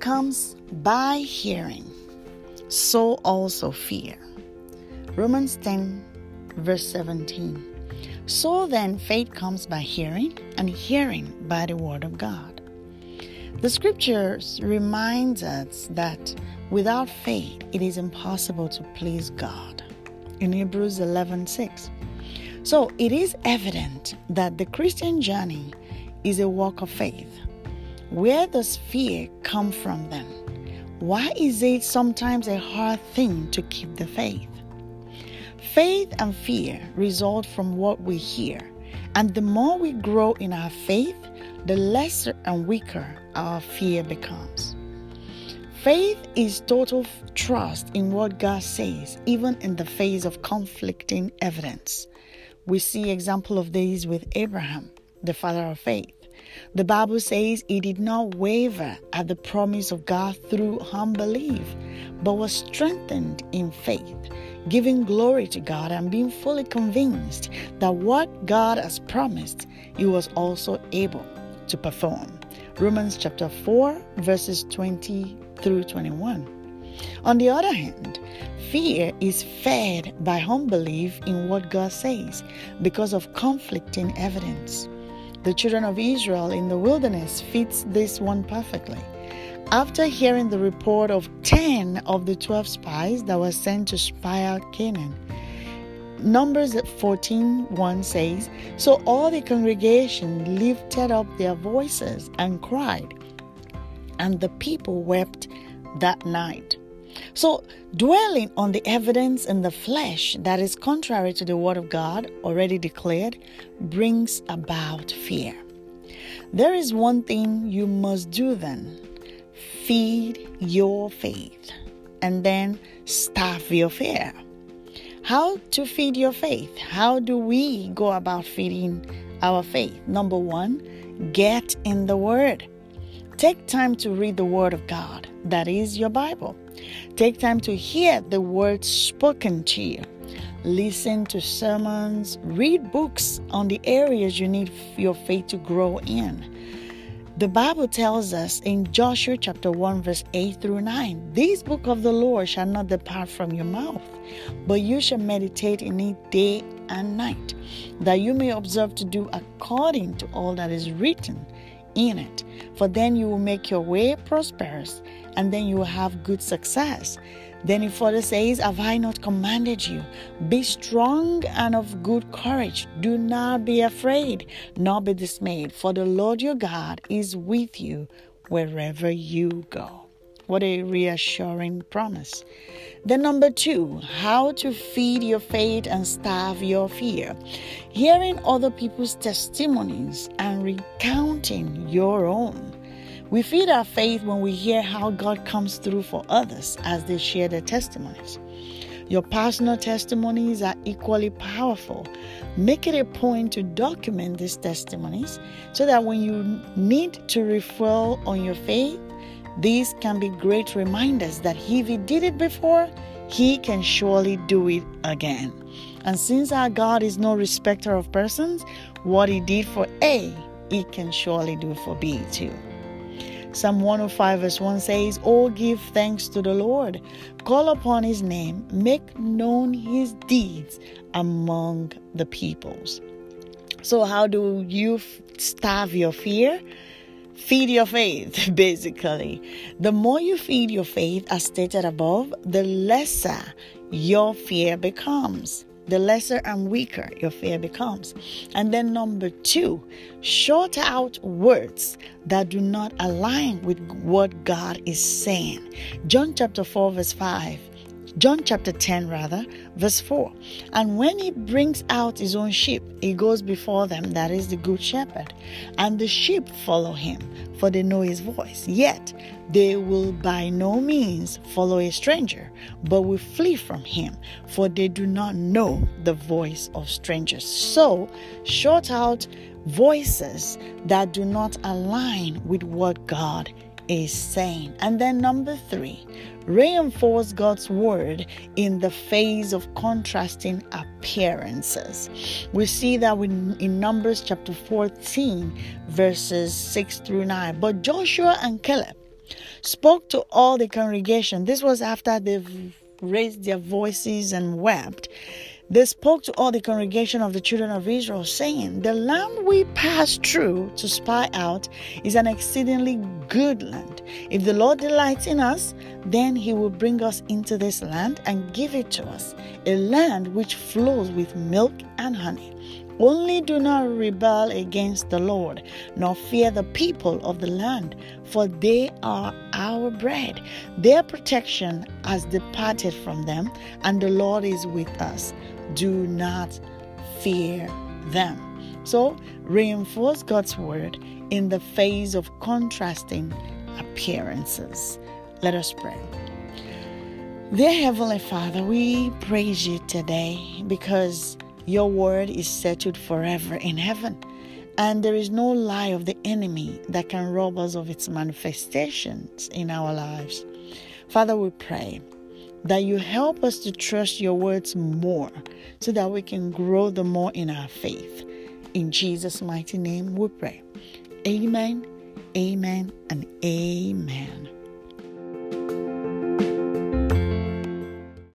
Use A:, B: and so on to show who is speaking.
A: comes by hearing, so also fear. Romans 10, verse 17. So then, faith comes by hearing, and hearing by the word of God. The scriptures remind us that without faith it is impossible to please God. In Hebrews 11 6. So it is evident that the Christian journey is a walk of faith. Where does fear come from then? Why is it sometimes a hard thing to keep the faith? Faith and fear result from what we hear, and the more we grow in our faith, the lesser and weaker our fear becomes. Faith is total trust in what God says, even in the face of conflicting evidence. We see example of these with Abraham, the father of faith. The Bible says he did not waver at the promise of God through unbelief, but was strengthened in faith giving glory to God and being fully convinced that what God has promised, He was also able to perform. Romans chapter 4, verses 20 through 21. On the other hand, fear is fed by unbelief in what God says because of conflicting evidence. The children of Israel in the wilderness fits this one perfectly. After hearing the report of 10 of the 12 spies that were sent to spy out Canaan, Numbers 14 1 says, So all the congregation lifted up their voices and cried, and the people wept that night. So, dwelling on the evidence in the flesh that is contrary to the word of God already declared brings about fear. There is one thing you must do then feed your faith and then starve your fear. How to feed your faith? How do we go about feeding our faith? Number one, get in the Word. Take time to read the Word of God, that is your Bible. Take time to hear the words spoken to you. Listen to sermons, read books on the areas you need your faith to grow in. The Bible tells us in Joshua chapter 1, verse 8 through 9 This book of the Lord shall not depart from your mouth, but you shall meditate in it day and night, that you may observe to do according to all that is written in it. For then you will make your way prosperous, and then you will have good success. Then he further says, Have I not commanded you? Be strong and of good courage. Do not be afraid, nor be dismayed, for the Lord your God is with you wherever you go. What a reassuring promise. Then, number two, how to feed your faith and starve your fear. Hearing other people's testimonies and recounting your own. We feed our faith when we hear how God comes through for others as they share their testimonies. Your personal testimonies are equally powerful. Make it a point to document these testimonies so that when you need to refill on your faith, these can be great reminders that if He did it before, He can surely do it again. And since our God is no respecter of persons, what He did for A, He can surely do for B too. Psalm 105, verse 1 says, Oh, give thanks to the Lord, call upon his name, make known his deeds among the peoples. So, how do you starve your fear? Feed your faith, basically. The more you feed your faith, as stated above, the lesser your fear becomes the lesser and weaker your fear becomes. And then, number two, short out words that do not align with what God is saying. John chapter 4, verse 5. John chapter 10, rather, verse 4. And when he brings out his own sheep, he goes before them, that is the good shepherd. And the sheep follow him, for they know his voice. Yet they will by no means follow a stranger, but will flee from him, for they do not know the voice of strangers. So, short out voices that do not align with what God is saying. And then, number three, reinforce God's word in the face of contrasting appearances. We see that in Numbers chapter 14, verses 6 through 9. But Joshua and Caleb spoke to all the congregation. This was after they've raised their voices and wept. They spoke to all the congregation of the children of Israel, saying, The land we passed through to spy out is an exceedingly good land. If the Lord delights in us, then he will bring us into this land and give it to us, a land which flows with milk and honey. Only do not rebel against the Lord, nor fear the people of the land, for they are our bread. Their protection has departed from them, and the Lord is with us. Do not fear them. So, reinforce God's word in the face of contrasting appearances. Let us pray. Dear Heavenly Father, we praise you today because your word is settled forever in heaven, and there is no lie of the enemy that can rob us of its manifestations in our lives. Father, we pray that you help us to trust your words more so that we can grow the more in our faith. In Jesus' mighty name we pray. Amen, amen, and amen.